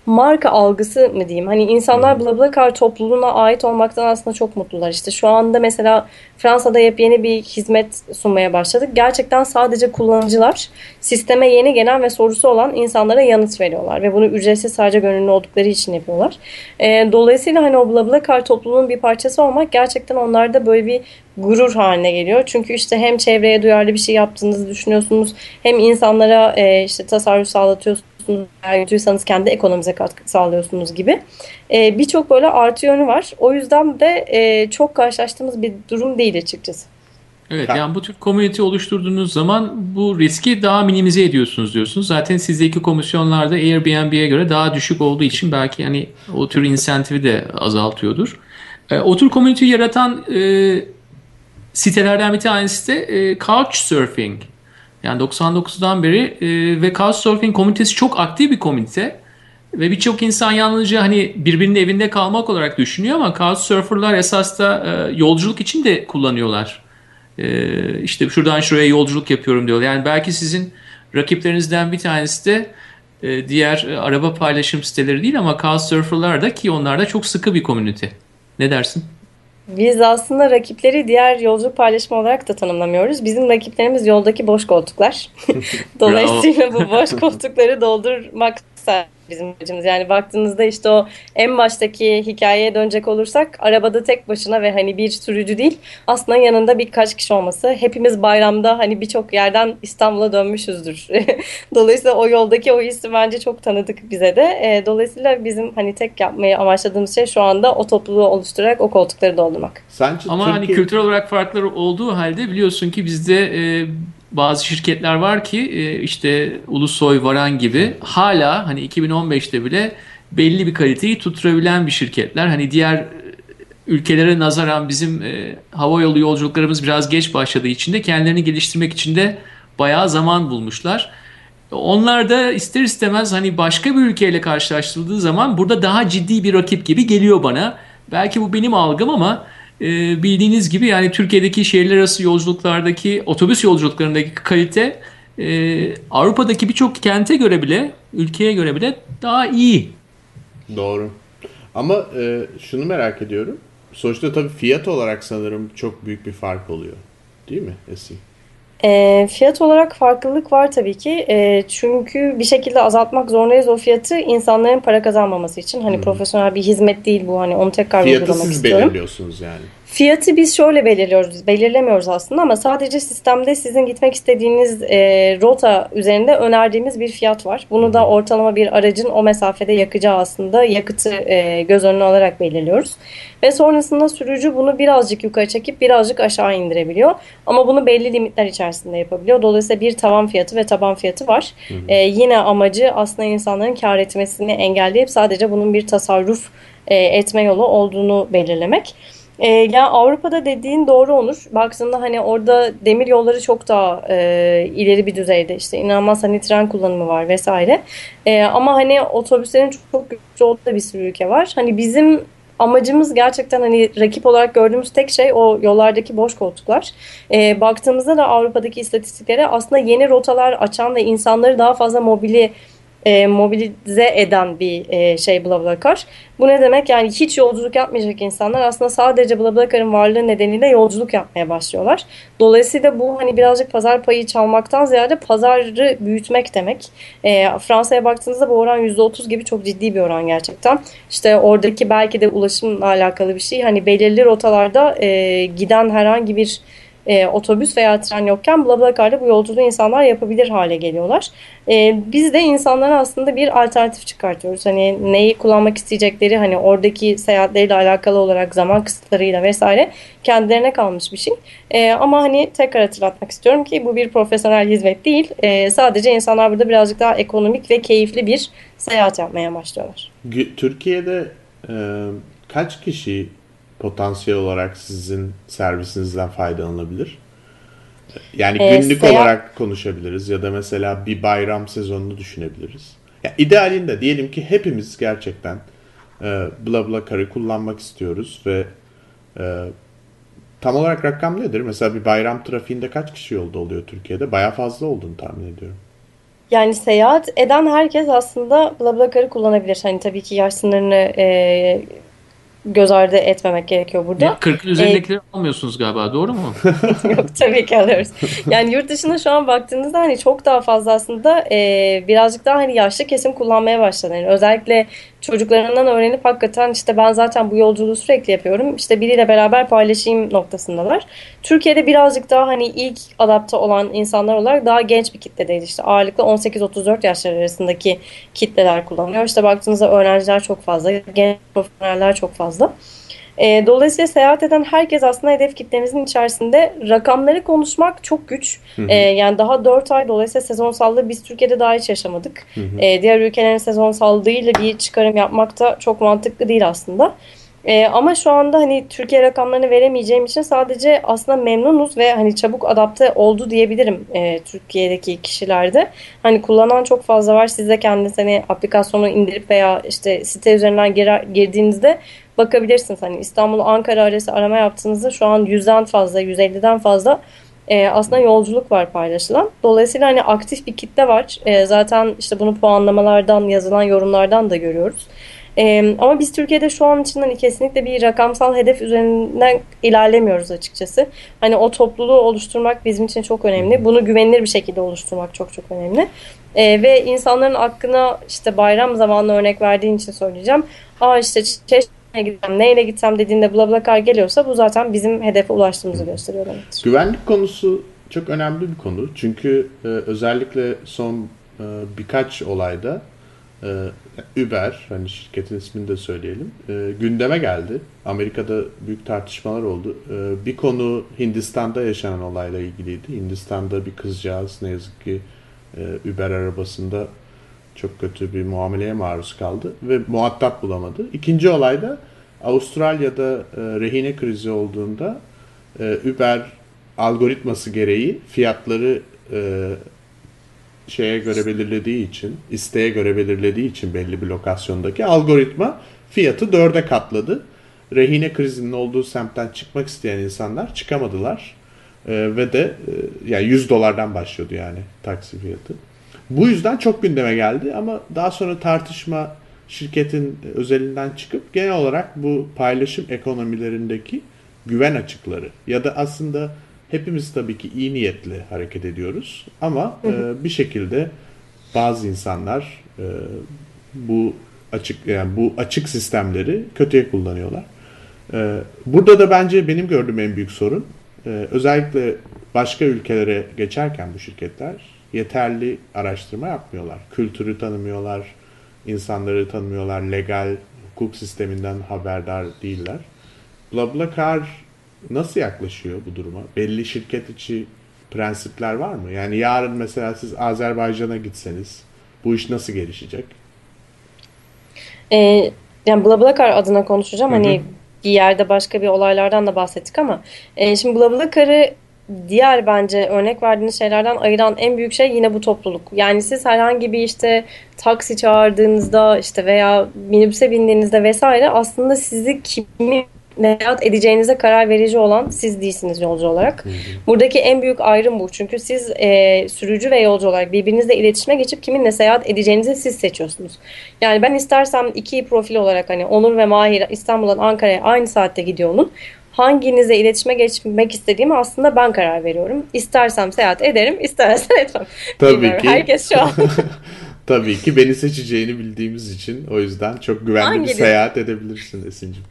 marka algısı mı diyeyim? Hani insanlar BlaBlaCar topluluğuna ait olmaktan aslında çok mutlular. İşte şu anda mesela Fransa'da yepyeni bir hizmet sunmaya başladık. Gerçekten sadece kullanıcılar sisteme yeni gelen ve sorusu olan insanlara yanıt veriyorlar. Ve bunu ücretsiz sadece gönüllü oldukları için yapıyorlar. E, dolayısıyla hani o BlaBlaCar topluluğunun bir parçası olmak gerçekten onlarda böyle bir gurur haline geliyor. Çünkü işte hem çevreye duyarlı bir şey yaptığınızı düşünüyorsunuz hem insanlara e, işte tasarruf sağlatıyorsunuz eğer yutuyorsanız kendi ekonomize katkı sağlıyorsunuz gibi. E, Birçok böyle artı yönü var. O yüzden de e, çok karşılaştığımız bir durum değil açıkçası. Evet yani bu tür komünite oluşturduğunuz zaman bu riski daha minimize ediyorsunuz diyorsunuz. Zaten sizdeki komisyonlarda Airbnb'ye göre daha düşük olduğu için belki yani o tür insentifi de azaltıyordur. E, o tür komüniteyi yaratan e, sitelerden bir tanesi de e, Couchsurfing. Yani 99'dan beri e, ve Couchsurfing komünitesi çok aktif bir komünite. Ve birçok insan yalnızca hani birbirinin evinde kalmak olarak düşünüyor ama Couchsurfer'lar esas da e, yolculuk için de kullanıyorlar. E, işte şuradan şuraya yolculuk yapıyorum diyorlar. Yani belki sizin rakiplerinizden bir tanesi de e, diğer e, araba paylaşım siteleri değil ama Couchsurfer'lar da ki onlar da çok sıkı bir komünite. Ne dersin? Biz aslında rakipleri diğer yolculuk paylaşımı olarak da tanımlamıyoruz. Bizim rakiplerimiz yoldaki boş koltuklar. [LAUGHS] [LAUGHS] Dolayısıyla bu boş koltukları doldurmak bizim amacımız. Yani baktığınızda işte o en baştaki hikayeye dönecek olursak arabada tek başına ve hani bir sürücü değil aslında yanında birkaç kişi olması. Hepimiz bayramda hani birçok yerden İstanbul'a dönmüşüzdür. [LAUGHS] Dolayısıyla o yoldaki o hissi bence çok tanıdık bize de. E, dolayısıyla bizim hani tek yapmayı amaçladığımız şey şu anda o topluluğu oluşturarak o koltukları doldurmak. Sence Ama hani Türkiye... hani kültürel olarak farkları olduğu halde biliyorsun ki bizde e, bazı şirketler var ki e, işte Ulusoy Varan gibi hala hani 2015'te bile belli bir kaliteyi tutturabilen bir şirketler. Hani diğer e, ülkelere nazaran bizim e, hava yolu yolculuklarımız biraz geç başladığı için de kendilerini geliştirmek için de bayağı zaman bulmuşlar. Onlar da ister istemez hani başka bir ülkeyle karşılaştırıldığı zaman burada daha ciddi bir rakip gibi geliyor bana. Belki bu benim algım ama e, bildiğiniz gibi yani Türkiye'deki şehirler arası yolculuklardaki otobüs yolculuklarındaki kalite e, Avrupa'daki birçok kente göre bile ülkeye göre bile daha iyi. Doğru. Ama e, şunu merak ediyorum. Sonuçta tabii fiyat olarak sanırım çok büyük bir fark oluyor. Değil mi Esin? E, fiyat olarak farklılık var tabii ki. E, çünkü bir şekilde azaltmak zorundayız o fiyatı insanların para kazanmaması için. Hani hmm. profesyonel bir hizmet değil bu. Hani onu tekrar Fiyatı vurgulamak istiyorum. Fiyatı siz belirliyorsunuz yani. Fiyatı biz şöyle belirliyoruz, belirlemiyoruz aslında ama sadece sistemde sizin gitmek istediğiniz e, rota üzerinde önerdiğimiz bir fiyat var. Bunu da ortalama bir aracın o mesafede yakacağı aslında yakıtı e, göz önüne alarak belirliyoruz. Ve sonrasında sürücü bunu birazcık yukarı çekip birazcık aşağı indirebiliyor. Ama bunu belli limitler içerisinde yapabiliyor. Dolayısıyla bir tavan fiyatı ve taban fiyatı var. Hı hı. E, yine amacı aslında insanların kar etmesini engelleyip sadece bunun bir tasarruf e, etme yolu olduğunu belirlemek. E, yani Avrupa'da dediğin doğru olur. Baktığında hani orada demir yolları çok daha e, ileri bir düzeyde işte inanılmaz hani tren kullanımı var vesaire. E, ama hani otobüslerin çok, çok güçlü olduğu bir sürü ülke var. Hani bizim amacımız gerçekten hani rakip olarak gördüğümüz tek şey o yollardaki boş koltuklar. E, baktığımızda da Avrupa'daki istatistiklere aslında yeni rotalar açan ve insanları daha fazla mobili e, mobilize eden bir e, şey BlaBlaCar. Bu ne demek? Yani hiç yolculuk yapmayacak insanlar aslında sadece BlaBlaCar'ın varlığı nedeniyle yolculuk yapmaya başlıyorlar. Dolayısıyla bu hani birazcık pazar payı çalmaktan ziyade pazarı büyütmek demek. E, Fransa'ya baktığınızda bu oran %30 gibi çok ciddi bir oran gerçekten. İşte oradaki belki de ulaşımla alakalı bir şey. Hani belirli rotalarda e, giden herhangi bir e, otobüs veya tren yokken BlaBlaCar'da bu yolculuğu insanlar yapabilir hale geliyorlar. E, biz de insanlara aslında bir alternatif çıkartıyoruz. Hani neyi kullanmak isteyecekleri hani oradaki seyahatleriyle alakalı olarak zaman kısıtlarıyla vesaire kendilerine kalmış bir şey. E, ama hani tekrar hatırlatmak istiyorum ki bu bir profesyonel hizmet değil. E, sadece insanlar burada birazcık daha ekonomik ve keyifli bir seyahat yapmaya başlıyorlar. Türkiye'de e, kaç kişi potansiyel olarak sizin servisinizden faydalanabilir? Yani Ee, günlük seyahat- olarak konuşabiliriz ya da mesela bir bayram sezonunu düşünebiliriz. Ya idealinde diyelim ki hepimiz gerçekten e, BlaBlaCar'ı kullanmak istiyoruz ve e, tam olarak rakam nedir? Mesela bir bayram trafiğinde kaç kişi yolda oluyor Türkiye'de? Baya fazla olduğunu tahmin ediyorum. Yani seyahat eden herkes aslında BlaBlaCar'ı kullanabilir. Hani tabii ki yaş sınırını e, göz ardı etmemek gerekiyor burada. Ya 40'ın üzerindekileri almıyorsunuz galiba doğru mu? [LAUGHS] Yok tabii ki alıyoruz. Yani yurt dışına şu an baktığınızda hani çok daha fazla aslında e, birazcık daha hani yaşlı kesim kullanmaya başladı. Yani özellikle çocuklarından öğrenip hakikaten işte ben zaten bu yolculuğu sürekli yapıyorum. İşte biriyle beraber paylaşayım noktasındalar. Türkiye'de birazcık daha hani ilk adapte olan insanlar olarak daha genç bir kitledeyiz. İşte ağırlıklı 18-34 yaşlar arasındaki kitleler kullanıyor. İşte baktığınızda öğrenciler çok fazla, genç profesyoneller çok fazla. E, dolayısıyla seyahat eden herkes aslında hedef kitlemizin içerisinde rakamları konuşmak çok güç. E, yani daha 4 ay dolayısıyla sezonsallığı biz Türkiye'de daha hiç yaşamadık. E, diğer ülkelerin sezonsallığıyla bir çıkarım yapmak da çok mantıklı değil aslında. E, ama şu anda hani Türkiye rakamlarını veremeyeceğim için sadece aslında memnunuz ve hani çabuk adapte oldu diyebilirim e, Türkiye'deki kişilerde. Hani kullanan çok fazla var. Siz de kendiniz hani aplikasyonu indirip veya işte site üzerinden girer, girdiğinizde bakabilirsiniz. Hani İstanbul Ankara arası arama yaptığınızda şu an 100'den fazla, 150'den fazla e, aslında yolculuk var paylaşılan. Dolayısıyla hani aktif bir kitle var. E, zaten işte bunu puanlamalardan, yazılan yorumlardan da görüyoruz. E, ama biz Türkiye'de şu an için hani kesinlikle bir rakamsal hedef üzerinden ilerlemiyoruz açıkçası. Hani o topluluğu oluşturmak bizim için çok önemli. Bunu güvenilir bir şekilde oluşturmak çok çok önemli. E, ve insanların aklına işte bayram zamanlı örnek verdiğin için söyleyeceğim. Aa işte Çeşme'ye gideceğim, neyle gitsem dediğinde BlaBlaCar geliyorsa bu zaten bizim hedefe ulaştığımızı gösteriyor demektir. Güvenlik konusu çok önemli bir konu. Çünkü e, özellikle son e, birkaç olayda e, [LAUGHS] Uber, hani şirketin ismini de söyleyelim, e, gündeme geldi. Amerika'da büyük tartışmalar oldu. E, bir konu Hindistan'da yaşanan olayla ilgiliydi. Hindistan'da bir kızcağız ne yazık ki e, Uber arabasında çok kötü bir muameleye maruz kaldı ve muhatap bulamadı. İkinci olayda Avustralya'da e, rehine krizi olduğunda e, Uber algoritması gereği fiyatları e, şeye göre belirlediği için, isteğe göre belirlediği için belli bir lokasyondaki algoritma fiyatı dörde katladı. Rehine krizinin olduğu semtten çıkmak isteyen insanlar çıkamadılar. E, ve de e, yani 100 dolardan başlıyordu yani taksi fiyatı. Bu yüzden çok gündeme geldi ama daha sonra tartışma şirketin özelinden çıkıp genel olarak bu paylaşım ekonomilerindeki güven açıkları ya da aslında hepimiz tabii ki iyi niyetli hareket ediyoruz ama e, bir şekilde bazı insanlar e, bu açık yani bu açık sistemleri kötüye kullanıyorlar. E, burada da bence benim gördüğüm en büyük sorun e, özellikle başka ülkelere geçerken bu şirketler yeterli araştırma yapmıyorlar. Kültürü tanımıyorlar, insanları tanımıyorlar, legal hukuk sisteminden haberdar değiller. BlaBlaCar nasıl yaklaşıyor bu duruma? Belli şirket içi prensipler var mı? Yani yarın mesela siz Azerbaycan'a gitseniz bu iş nasıl gelişecek? Ee, yani BlaBlaCar adına konuşacağım. Hani bir yerde başka bir olaylardan da bahsettik ama e, şimdi BlaBlaCar'ı diğer bence örnek verdiğiniz şeylerden ayıran en büyük şey yine bu topluluk. Yani siz herhangi bir işte taksi çağırdığınızda işte veya minibüse bindiğinizde vesaire aslında sizi kimi seyahat edeceğinize karar verici olan siz değilsiniz yolcu olarak. Buradaki en büyük ayrım bu. Çünkü siz e, sürücü ve yolcu olarak birbirinizle iletişime geçip kiminle seyahat edeceğinizi siz seçiyorsunuz. Yani ben istersem iki profil olarak hani Onur ve Mahir İstanbul'dan Ankara'ya aynı saatte gidiyor olun. Hanginize iletişime geçmek istediğimi aslında ben karar veriyorum. İstersem seyahat ederim, istersen etmem. Tabii Bilmiyorum. ki. Herkes şu an [LAUGHS] Tabii ki beni seçeceğini bildiğimiz için o yüzden çok güvenli bir Hanginiz? seyahat edebilirsin Esin'cim.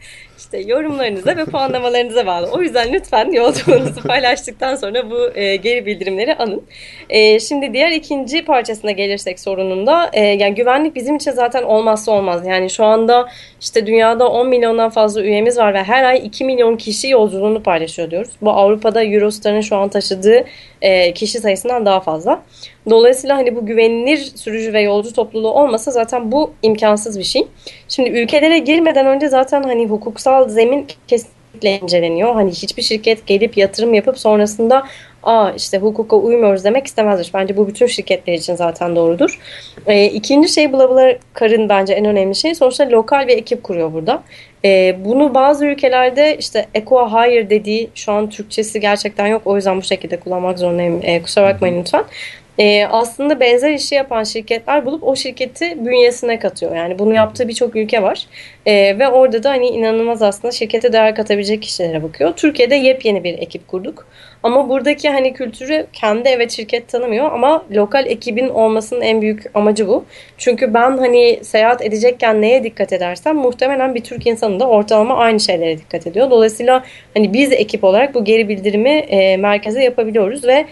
İşte yorumlarınıza ve puanlamalarınıza bağlı. O yüzden lütfen yolculuğunuzu [LAUGHS] paylaştıktan sonra bu e, geri bildirimleri alın. E, şimdi diğer ikinci parçasına gelirsek sorununda e, yani güvenlik bizim için zaten olmazsa olmaz. Yani şu anda işte dünyada 10 milyondan fazla üyemiz var ve her ay 2 milyon kişi yolculuğunu paylaşıyor diyoruz. Bu Avrupa'da Eurostar'ın şu an taşıdığı e, kişi sayısından daha fazla. Dolayısıyla hani bu güvenilir sürücü ve yolcu topluluğu olmasa zaten bu imkansız bir şey. Şimdi ülkelere girmeden önce zaten hani hukuksal zemin kesinlikle inceleniyor. Hani hiçbir şirket gelip yatırım yapıp sonrasında aa işte hukuka uymuyoruz demek istemezdir. Bence bu bütün şirketler için zaten doğrudur. E, ikinci şey Blablacar'ın bence en önemli şey sonuçta lokal bir ekip kuruyor burada. E, bunu bazı ülkelerde işte Equa Hire dediği şu an Türkçesi gerçekten yok. O yüzden bu şekilde kullanmak zorundayım. E, kusura bakmayın lütfen e, aslında benzer işi yapan şirketler bulup o şirketi bünyesine katıyor. Yani bunu yaptığı birçok ülke var. E, ve orada da hani inanılmaz aslında şirkete değer katabilecek kişilere bakıyor. Türkiye'de yepyeni bir ekip kurduk. Ama buradaki hani kültürü kendi evet şirket tanımıyor ama lokal ekibin olmasının en büyük amacı bu. Çünkü ben hani seyahat edecekken neye dikkat edersem muhtemelen bir Türk insanı da ortalama aynı şeylere dikkat ediyor. Dolayısıyla hani biz ekip olarak bu geri bildirimi e, merkeze yapabiliyoruz ve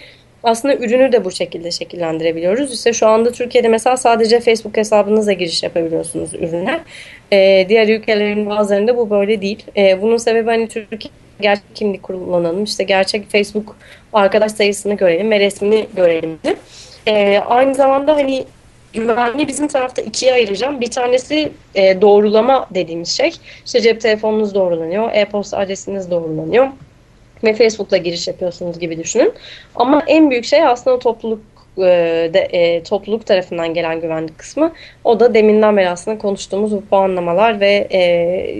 aslında ürünü de bu şekilde şekillendirebiliyoruz. İşte şu anda Türkiye'de mesela sadece Facebook hesabınızla giriş yapabiliyorsunuz ürüne. Ee, diğer ülkelerin bazılarında bu böyle değil. Ee, bunun sebebi hani Türkiye gerçek kimlik kullanalım. İşte gerçek Facebook arkadaş sayısını görelim ve resmini görelim. Ee, aynı zamanda hani güvenliği bizim tarafta ikiye ayıracağım. Bir tanesi e, doğrulama dediğimiz şey. İşte cep telefonunuz doğrulanıyor, e-posta adresiniz doğrulanıyor ve Facebook'la giriş yapıyorsunuz gibi düşünün. Ama en büyük şey aslında topluluk e, de, e, topluluk tarafından gelen güvenlik kısmı. O da deminden beri aslında konuştuğumuz bu puanlamalar ve e,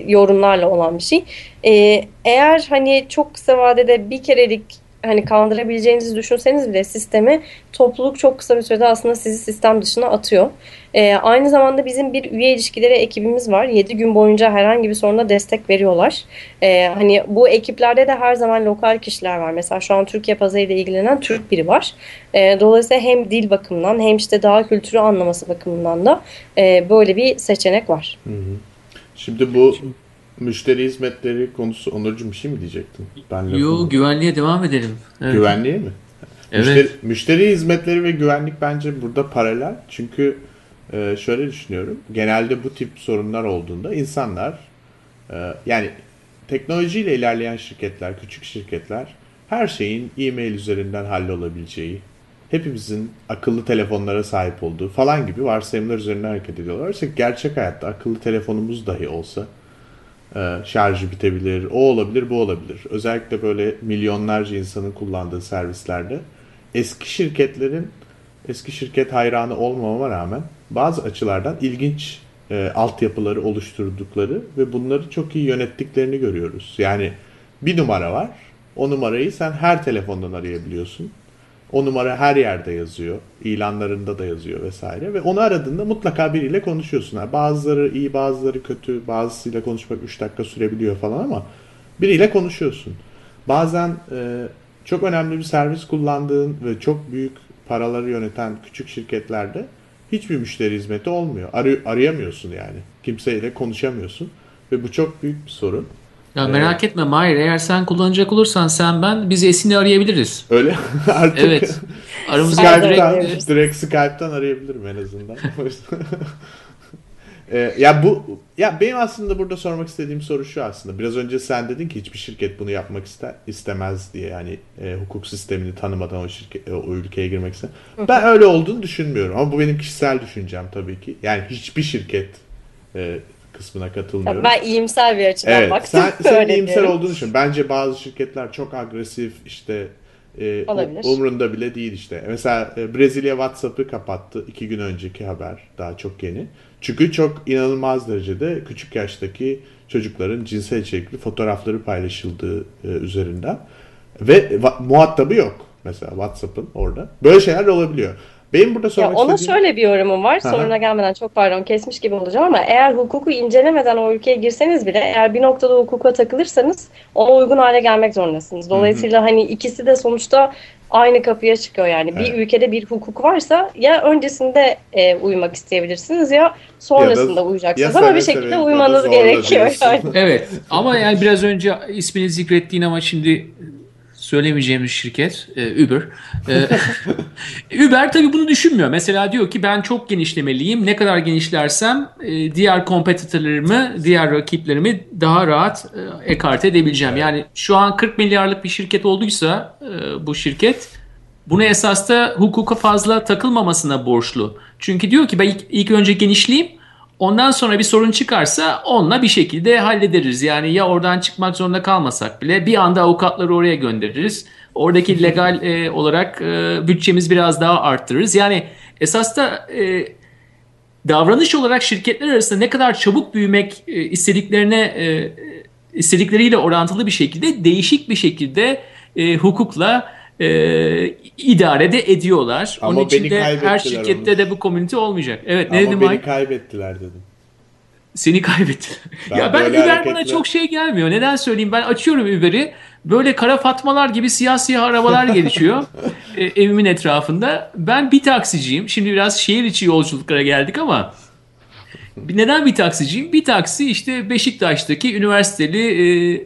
yorumlarla olan bir şey. E, eğer hani çok kısa vadede bir kerelik hani kandırabileceğinizi düşünseniz bile sistemi topluluk çok kısa bir sürede aslında sizi sistem dışına atıyor. Ee, aynı zamanda bizim bir üye ilişkileri ekibimiz var. 7 gün boyunca herhangi bir soruna destek veriyorlar. Ee, hani bu ekiplerde de her zaman lokal kişiler var. Mesela şu an Türkiye pazarıyla ilgilenen Türk biri var. Ee, dolayısıyla hem dil bakımından hem işte daha kültürü anlaması bakımından da e, böyle bir seçenek var. Hı hı. Şimdi bu müşteri hizmetleri konusu Onurcuğum bir şey mi diyecektin? Ben Yo güvenliğe devam edelim. Evet. Güvenliğe mi? Evet. Müşteri, müşteri hizmetleri ve güvenlik bence burada paralel. Çünkü e, şöyle düşünüyorum. Genelde bu tip sorunlar olduğunda insanlar e, yani teknolojiyle ilerleyen şirketler, küçük şirketler her şeyin e-mail üzerinden hallolabileceği, hepimizin akıllı telefonlara sahip olduğu falan gibi varsayımlar üzerinden hareket ediyorlar. Oysa gerçek hayatta akıllı telefonumuz dahi olsa şarjı bitebilir, o olabilir, bu olabilir. Özellikle böyle milyonlarca insanın kullandığı servislerde eski şirketlerin eski şirket hayranı olmama rağmen bazı açılardan ilginç e, altyapıları oluşturdukları ve bunları çok iyi yönettiklerini görüyoruz. Yani bir numara var. O numarayı sen her telefondan arayabiliyorsun. O numara her yerde yazıyor. İlanlarında da yazıyor vesaire. Ve onu aradığında mutlaka biriyle konuşuyorsun. Yani bazıları iyi bazıları kötü. Bazısıyla konuşmak 3 dakika sürebiliyor falan ama biriyle konuşuyorsun. Bazen e, çok önemli bir servis kullandığın ve çok büyük paraları yöneten küçük şirketlerde hiçbir müşteri hizmeti olmuyor. Ar- arayamıyorsun yani. Kimseyle konuşamıyorsun. Ve bu çok büyük bir sorun. Ya merak ee, etme Mahir eğer sen kullanacak olursan sen ben bizi Esin'i arayabiliriz. Öyle [LAUGHS] artık. Evet. Aramızda Skype'tan, direkt, [LAUGHS] direkt Skype'tan arayabilirim en azından. [LAUGHS] ee, ya bu ya benim aslında burada sormak istediğim soru şu aslında. Biraz önce sen dedin ki hiçbir şirket bunu yapmak ister, istemez diye yani e, hukuk sistemini tanımadan o şirket o ülkeye girmek ister. Ben öyle olduğunu düşünmüyorum ama bu benim kişisel düşüncem tabii ki. Yani hiçbir şirket e, kısmına katılmıyorum. Ben iyimser bir açıdan evet, baktım. Sen, [LAUGHS] sen iyimser diyorum. olduğunu düşün. Bence bazı şirketler çok agresif işte e, umrunda bile değil işte. Mesela e, Brezilya WhatsApp'ı kapattı. iki gün önceki haber. Daha çok yeni. Çünkü çok inanılmaz derecede küçük yaştaki çocukların cinsel içerikli fotoğrafları paylaşıldığı e, üzerinden. Ve va- muhatabı yok. Mesela WhatsApp'ın orada. Böyle şeyler olabiliyor. Benim burada sormak Ya ona istediğim... şöyle bir yorumum var. Aha. Soruna gelmeden çok pardon kesmiş gibi olacağım ama eğer hukuku incelemeden o ülkeye girseniz bile eğer bir noktada hukuka takılırsanız ona uygun hale gelmek zorundasınız. Dolayısıyla hani ikisi de sonuçta aynı kapıya çıkıyor yani. Bir Evet. ülkede bir hukuk varsa ya öncesinde e, uymak isteyebilirsiniz ya sonrasında Ya da- uyacaksınız ya ama bir şekilde uymanız gerekiyor yani. Evet ama yani biraz önce ismini zikrettiğin ama şimdi söylemeyeceğimiz şirket e, Uber. E, [LAUGHS] Uber tabii bunu düşünmüyor. Mesela diyor ki ben çok genişlemeliyim. Ne kadar genişlersem e, diğer kompetitörlerimi, diğer rakiplerimi daha rahat e, ekarte edebileceğim. Yani şu an 40 milyarlık bir şirket olduysa e, bu şirket bunu esas da hukuka fazla takılmamasına borçlu. Çünkü diyor ki ben ilk, ilk önce genişleyeyim. Ondan sonra bir sorun çıkarsa onunla bir şekilde hallederiz. Yani ya oradan çıkmak zorunda kalmasak bile bir anda avukatları oraya göndeririz. Oradaki legal e, olarak e, bütçemiz biraz daha arttırırız. Yani esas da e, davranış olarak şirketler arasında ne kadar çabuk büyümek e, istediklerine e, istedikleriyle orantılı bir şekilde değişik bir şekilde e, hukukla e, idare de ediyorlar. Ama Onun için de her kaybettiler şirkette Onur. de bu komünite olmayacak. Evet ne Ama dedim beni Mike? kaybettiler dedim. Seni kaybetti. Ben ya ben Uber hareketler- bana çok şey gelmiyor. Neden söyleyeyim? Ben açıyorum Uber'i. Böyle kara fatmalar gibi siyah siyah arabalar [LAUGHS] geçiyor e, evimin etrafında. Ben bir taksiciyim. Şimdi biraz şehir içi yolculuklara geldik ama neden bir taksiciyim? Bir taksi işte Beşiktaş'taki üniversiteli e,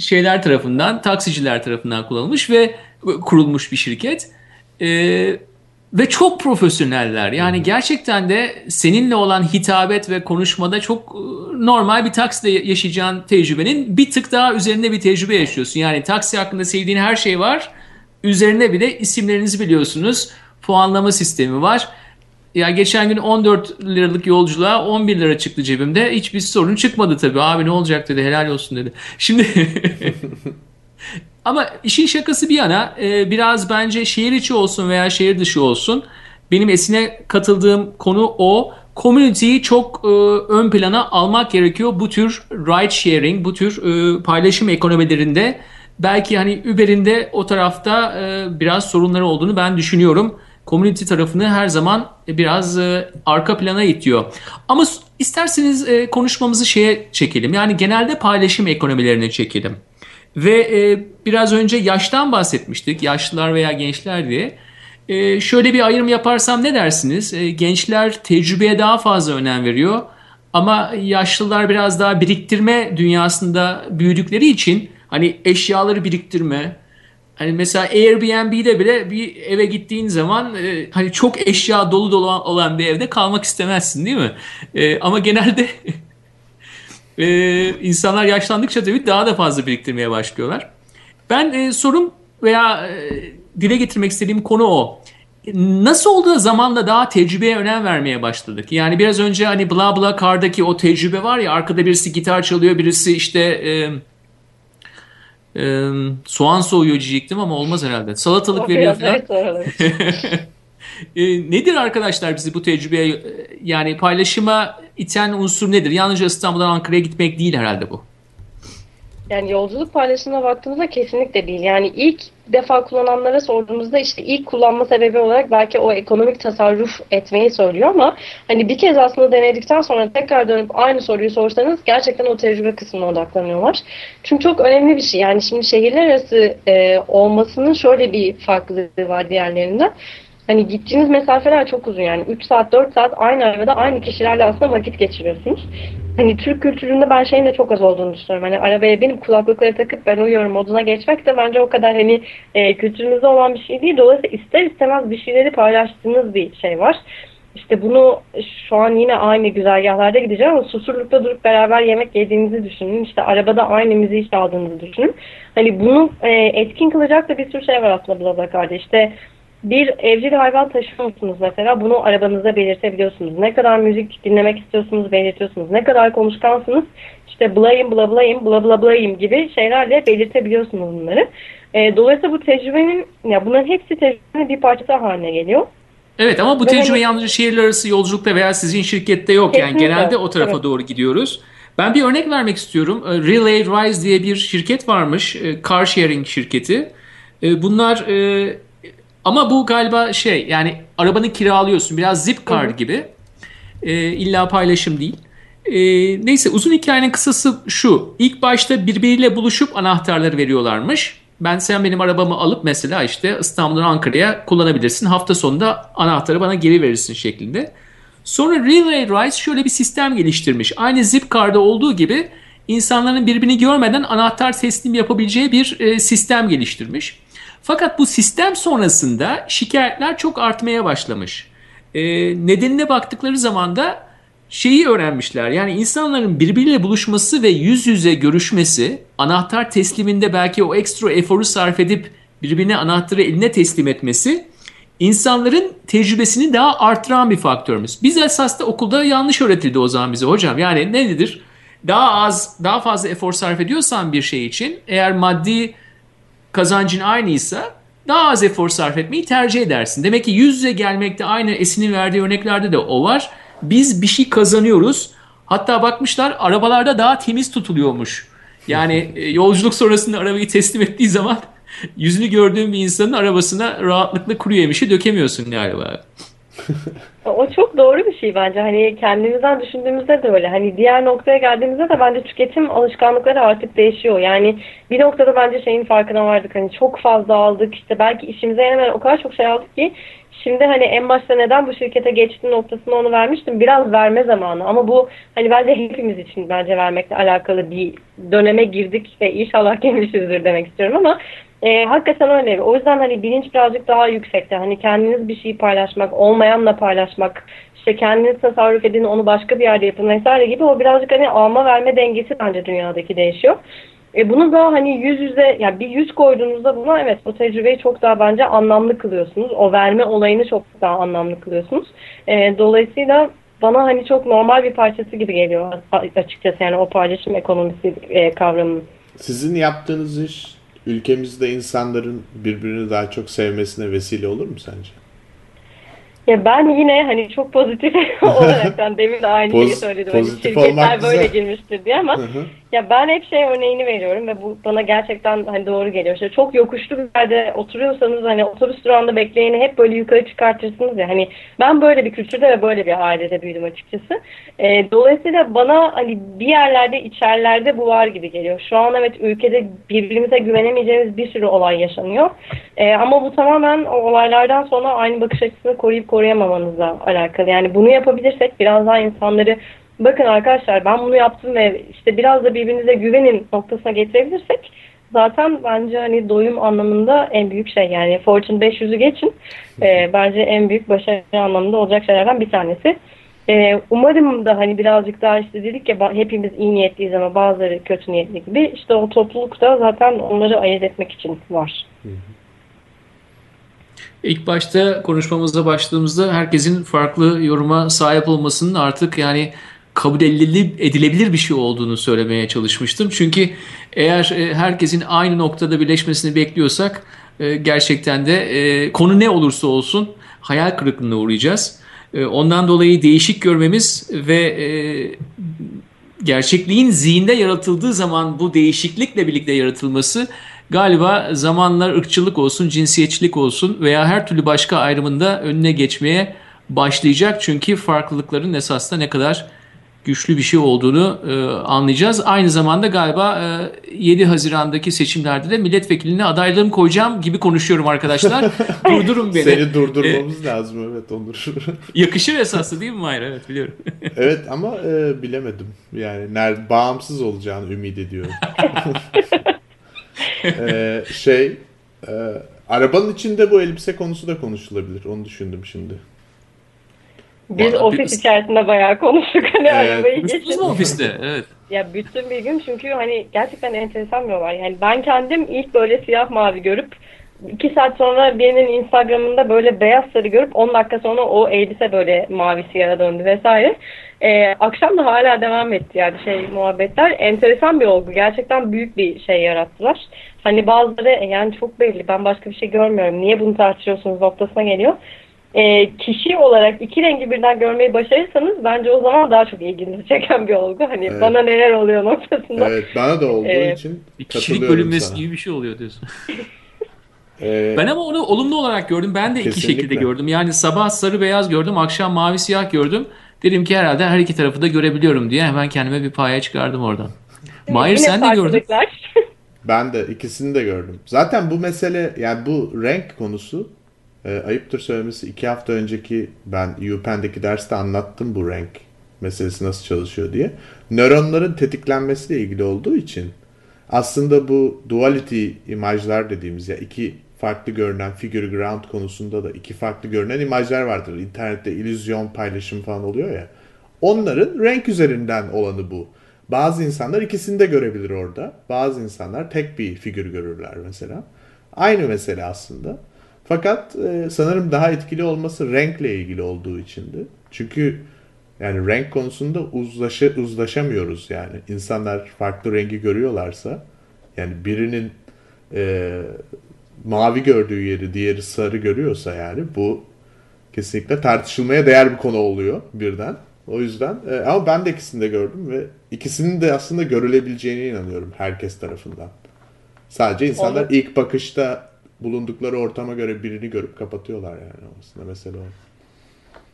şeyler tarafından, taksiciler tarafından kullanılmış ve kurulmuş bir şirket. E, ve çok profesyoneller. Yani gerçekten de seninle olan hitabet ve konuşmada çok e, normal bir takside yaşayacağın tecrübenin bir tık daha üzerinde bir tecrübe yaşıyorsun. Yani taksi hakkında sevdiğin her şey var. Üzerine bir de isimlerinizi biliyorsunuz. Puanlama sistemi var. Ya geçen gün 14 liralık yolculuğa 11 lira çıktı cebimde. Hiçbir sorun çıkmadı tabii. Abi ne olacak dedi. Helal olsun dedi. Şimdi [LAUGHS] ama işin şakası bir yana e, biraz bence şehir içi olsun veya şehir dışı olsun. Benim esine katıldığım konu o. Community'yi çok e, ön plana almak gerekiyor. Bu tür ride sharing, bu tür e, paylaşım ekonomilerinde belki hani Uber'in de o tarafta e, biraz sorunları olduğunu ben düşünüyorum. Community tarafını her zaman biraz e, arka plana itiyor. Ama isterseniz e, konuşmamızı şeye çekelim. Yani genelde paylaşım ekonomilerine çekelim. Ve e, biraz önce yaştan bahsetmiştik. Yaşlılar veya gençler diye. E, şöyle bir ayrım yaparsam ne dersiniz? E, gençler tecrübeye daha fazla önem veriyor. Ama yaşlılar biraz daha biriktirme dünyasında büyüdükleri için hani eşyaları biriktirme. Hani mesela Airbnb'de bile bir eve gittiğin zaman e, hani çok eşya dolu dolu olan bir evde kalmak istemezsin değil mi? E, ama genelde [LAUGHS] e, insanlar yaşlandıkça tabii daha da fazla biriktirmeye başlıyorlar. Ben e, sorum veya e, dile getirmek istediğim konu o. Nasıl oldu da zamanla daha tecrübeye önem vermeye başladık? Yani biraz önce hani bla bla kardaki o tecrübe var ya arkada birisi gitar çalıyor birisi işte e, e, soğan soğuyor diyecektim ama olmaz herhalde. Salatalık veriyor falan. [LAUGHS] E, nedir arkadaşlar bizi bu tecrübeye e, yani paylaşıma iten unsur nedir? Yalnızca İstanbul'dan Ankara'ya gitmek değil herhalde bu. Yani yolculuk paylaşımına baktığımızda kesinlikle değil. Yani ilk defa kullananlara sorduğumuzda işte ilk kullanma sebebi olarak belki o ekonomik tasarruf etmeyi söylüyor ama hani bir kez aslında denedikten sonra tekrar dönüp aynı soruyu sorsanız gerçekten o tecrübe kısmına odaklanıyorlar. Çünkü çok önemli bir şey. Yani şimdi şehirler arası e, olmasının şöyle bir farklılığı var diğerlerinden. Hani gittiğiniz mesafeler çok uzun yani 3 saat 4 saat aynı arabada aynı kişilerle aslında vakit geçiriyorsunuz. Hani Türk kültüründe ben şeyin de çok az olduğunu düşünüyorum. Hani arabaya binip kulaklıkları takıp ben uyuyorum moduna geçmek de bence o kadar hani e, kültürümüzde olan bir şey değil. Dolayısıyla ister istemez bir şeyleri paylaştığınız bir şey var. İşte bunu şu an yine aynı güzergahlarda gideceğim ama susurlukta durup beraber yemek yediğinizi düşünün. İşte arabada aynı müziği çaldığınızı düşünün. Hani bunu e, etkin kılacak da bir sürü şey var aslında BlaBlaCar'da. İşte bir evcil hayvan taşıyor musunuz mesela? Bunu arabanızda belirtebiliyorsunuz. Ne kadar müzik dinlemek istiyorsunuz belirtiyorsunuz. Ne kadar konuşkansınız işte blayım bla blayım bla bla blayım gibi şeylerle belirtebiliyorsunuz bunları. E, dolayısıyla bu tecrübenin ya bunların hepsi tecrübenin bir parçası haline geliyor. Evet ama bu Ve tecrübe hani- yalnızca şehirler arası yolculukta veya sizin şirkette yok. Yani genelde o tarafa evet. doğru gidiyoruz. Ben bir örnek vermek istiyorum. E, Relay Rise diye bir şirket varmış. e, Car sharing şirketi. E, Bunlar Ama bu galiba şey yani arabanı kiralıyorsun biraz zip car gibi. E, illa paylaşım değil. E, neyse uzun hikayenin kısası şu. İlk başta birbiriyle buluşup anahtarları veriyorlarmış. Ben sen benim arabamı alıp mesela işte İstanbul'dan Ankara'ya kullanabilirsin. Hafta sonunda anahtarı bana geri verirsin şeklinde. Sonra Relay Rights şöyle bir sistem geliştirmiş. Aynı Zipcar'da olduğu gibi insanların birbirini görmeden anahtar teslim yapabileceği bir e, sistem geliştirmiş. Fakat bu sistem sonrasında şikayetler çok artmaya başlamış. E, nedenine baktıkları zaman da şeyi öğrenmişler. Yani insanların birbiriyle buluşması ve yüz yüze görüşmesi anahtar tesliminde belki o ekstra eforu sarf edip birbirine anahtarı eline teslim etmesi insanların tecrübesini daha artıran bir faktörümüz. Biz esas da okulda yanlış öğretildi o zaman bize hocam. Yani ne nedir? Daha az, daha fazla efor sarf ediyorsan bir şey için eğer maddi kazancın aynıysa daha az efor sarf etmeyi tercih edersin. Demek ki yüz yüze gelmekte aynı Esin'in verdiği örneklerde de o var. Biz bir şey kazanıyoruz. Hatta bakmışlar arabalarda daha temiz tutuluyormuş. Yani e, yolculuk sonrasında arabayı teslim ettiği zaman [LAUGHS] yüzünü gördüğün bir insanın arabasına rahatlıkla kuru yemişi dökemiyorsun galiba. O çok doğru bir şey bence. Hani kendimizden düşündüğümüzde de öyle. Hani diğer noktaya geldiğimizde de bence tüketim alışkanlıkları artık değişiyor. Yani bir noktada bence şeyin farkına vardık. Hani çok fazla aldık. İşte belki işimize yarayan o kadar çok şey aldık ki Şimdi hani en başta neden bu şirkete geçtiğin noktasını onu vermiştim. Biraz verme zamanı ama bu hani bence hepimiz için bence vermekle alakalı bir döneme girdik ve inşallah gelmişizdir demek istiyorum ama e, hakikaten öyle. O yüzden hani bilinç birazcık daha yüksekte. Hani kendiniz bir şeyi paylaşmak, olmayanla paylaşmak, işte kendiniz tasarruf edin, onu başka bir yerde yapın vesaire gibi o birazcık hani alma verme dengesi bence dünyadaki değişiyor. E bunu da hani yüz yüze, yani bir yüz koyduğunuzda buna evet bu tecrübeyi çok daha bence anlamlı kılıyorsunuz. O verme olayını çok daha anlamlı kılıyorsunuz. E, dolayısıyla bana hani çok normal bir parçası gibi geliyor açıkçası yani o paylaşım ekonomisi e, kavramının. Sizin yaptığınız iş ülkemizde insanların birbirini daha çok sevmesine vesile olur mu sence? Ya ben yine hani çok pozitif [LAUGHS] olaraktan demin de aynı şeyi söyledim. Hani şirketler böyle girmiştir diye ama ya ben hep şey örneğini veriyorum ve bu bana gerçekten hani doğru geliyor. İşte çok yokuşlu bir yerde oturuyorsanız hani otobüs durağında bekleyeni hep böyle yukarı çıkartırsınız ya. Hani ben böyle bir kültürde ve böyle bir ailede büyüdüm açıkçası. E, dolayısıyla bana hani bir yerlerde içerlerde bu var gibi geliyor. Şu an evet ülkede birbirimize güvenemeyeceğimiz bir sürü olay yaşanıyor. E, ama bu tamamen o olaylardan sonra aynı bakış açısını koruyup koruyamamanızla alakalı. Yani bunu yapabilirsek biraz daha insanları bakın arkadaşlar ben bunu yaptım ve işte biraz da birbirinize güvenin noktasına getirebilirsek zaten bence hani doyum anlamında en büyük şey yani Fortune 500'ü geçin e, bence en büyük başarı anlamında olacak şeylerden bir tanesi. E, umarım da hani birazcık daha işte dedik ya hepimiz iyi niyetliyiz ama bazıları kötü niyetli gibi işte o topluluk da zaten onları ayırt etmek için var. İlk başta konuşmamıza başladığımızda herkesin farklı yoruma sahip olmasının artık yani kabul edilebilir bir şey olduğunu söylemeye çalışmıştım. Çünkü eğer e, herkesin aynı noktada birleşmesini bekliyorsak e, gerçekten de e, konu ne olursa olsun hayal kırıklığına uğrayacağız. Ondan dolayı değişik görmemiz ve gerçekliğin zihinde yaratıldığı zaman bu değişiklikle birlikte yaratılması galiba zamanlar ırkçılık olsun, cinsiyetçilik olsun veya her türlü başka ayrımında önüne geçmeye başlayacak. Çünkü farklılıkların esasında ne kadar güçlü bir şey olduğunu e, anlayacağız. Aynı zamanda galiba e, 7 Haziran'daki seçimlerde de milletvekiline adaylığımı koyacağım gibi konuşuyorum arkadaşlar. [LAUGHS] Durdurun beni. Seni durdurmamız e, lazım evet Onur. [LAUGHS] yakışır esaslı değil mi Mahir? Evet biliyorum. [LAUGHS] evet ama e, bilemedim. Yani nerede bağımsız olacağını ümit ediyorum. ee, şey e, arabanın içinde bu elbise konusu da konuşulabilir. Onu düşündüm şimdi. Biz Vallahi ofis biz... içerisinde bayağı konuştuk hani evet. arabayı geçin. ofiste evet. Ya bütün bir gün çünkü hani gerçekten enteresan bir olay. Yani ben kendim ilk böyle siyah mavi görüp iki saat sonra birinin Instagram'ında böyle beyaz sarı görüp 10 dakika sonra o elbise böyle mavi siyah döndü vesaire. Ee, akşam da hala devam etti yani şey muhabbetler. Enteresan bir olgu. Gerçekten büyük bir şey yarattılar. Hani bazıları e, yani çok belli ben başka bir şey görmüyorum. Niye bunu tartışıyorsunuz noktasına geliyor. Ee, kişi olarak iki rengi birden görmeyi başarırsanız bence o zaman daha çok ilginizi çeken bir olgu. Hani evet. bana neler oluyor noktasında. Evet bana da olduğu ee, için bir kişilik bölünmesi gibi bir şey oluyor diyorsun. [LAUGHS] Ee, Ben ama onu olumlu olarak gördüm. Ben de iki Kesinlikle. şekilde gördüm. Yani sabah sarı beyaz gördüm, akşam mavi siyah gördüm. Dedim ki herhalde her iki tarafı da görebiliyorum diye hemen kendime bir paya çıkardım oradan. Mahir sen de gördün. Ben de ikisini de gördüm. Zaten bu mesele yani bu renk konusu e, ayıptır söylemesi iki hafta önceki ben UPenn'deki derste anlattım bu renk meselesi nasıl çalışıyor diye. Nöronların tetiklenmesiyle ilgili olduğu için aslında bu duality imajlar dediğimiz ya iki farklı görünen figure ground konusunda da iki farklı görünen imajlar vardır. İnternette illüzyon paylaşım falan oluyor ya. Onların renk üzerinden olanı bu. Bazı insanlar ikisini de görebilir orada. Bazı insanlar tek bir figür görürler mesela. Aynı mesele aslında. Fakat e, sanırım daha etkili olması renkle ilgili olduğu içindi. Çünkü yani renk konusunda uzlaşı, uzlaşamıyoruz yani. İnsanlar farklı rengi görüyorlarsa yani birinin e, mavi gördüğü yeri diğeri sarı görüyorsa yani bu kesinlikle tartışılmaya değer bir konu oluyor birden. O yüzden e, ama ben de ikisini de gördüm ve ikisinin de aslında görülebileceğine inanıyorum herkes tarafından. Sadece insanlar Olur. ilk bakışta bulundukları ortama göre birini görüp kapatıyorlar yani aslında mesele o.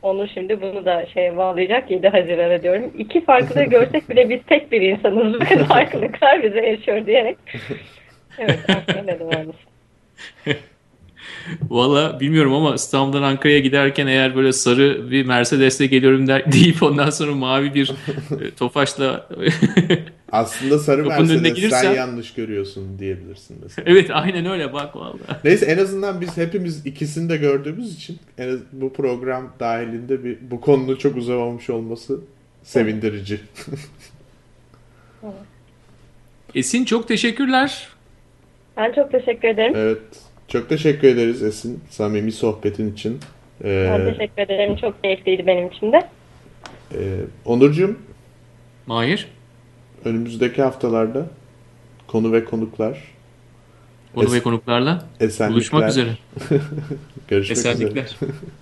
Onu şimdi bunu da şeye bağlayacak 7 Haziran'a diyorum. İki farklılığı görsek bile biz tek bir insanız. Bütün farklılıklar bize yaşıyor diyerek. [LAUGHS] Evet, aslında ne doğrusu. [LAUGHS] [LAUGHS] Valla bilmiyorum ama İstanbul'dan Ankara'ya giderken eğer böyle sarı bir Mercedes'le geliyorum der, [LAUGHS] deyip ondan sonra mavi bir e, Tofaş'la [LAUGHS] Aslında sarı Mercedes sen gelirsen- yanlış görüyorsun diyebilirsin mesela. evet aynen öyle bak valla. Neyse en azından biz hepimiz ikisini de gördüğümüz için en az, bu program dahilinde bir bu konunun çok uzamamış olması sevindirici. Esin çok teşekkürler. Ben çok teşekkür ederim. evet. Çok teşekkür ederiz Esin samimi sohbetin için. Ee, Ben teşekkür ederim. Çok keyifliydi benim için de. e, Onurcuğum Mahir, önümüzdeki haftalarda konu ve konuklar konu Es- ve konuklarla esenlikler buluşmak üzere. [LAUGHS] görüşmek üzere. Esenlikler. [LAUGHS]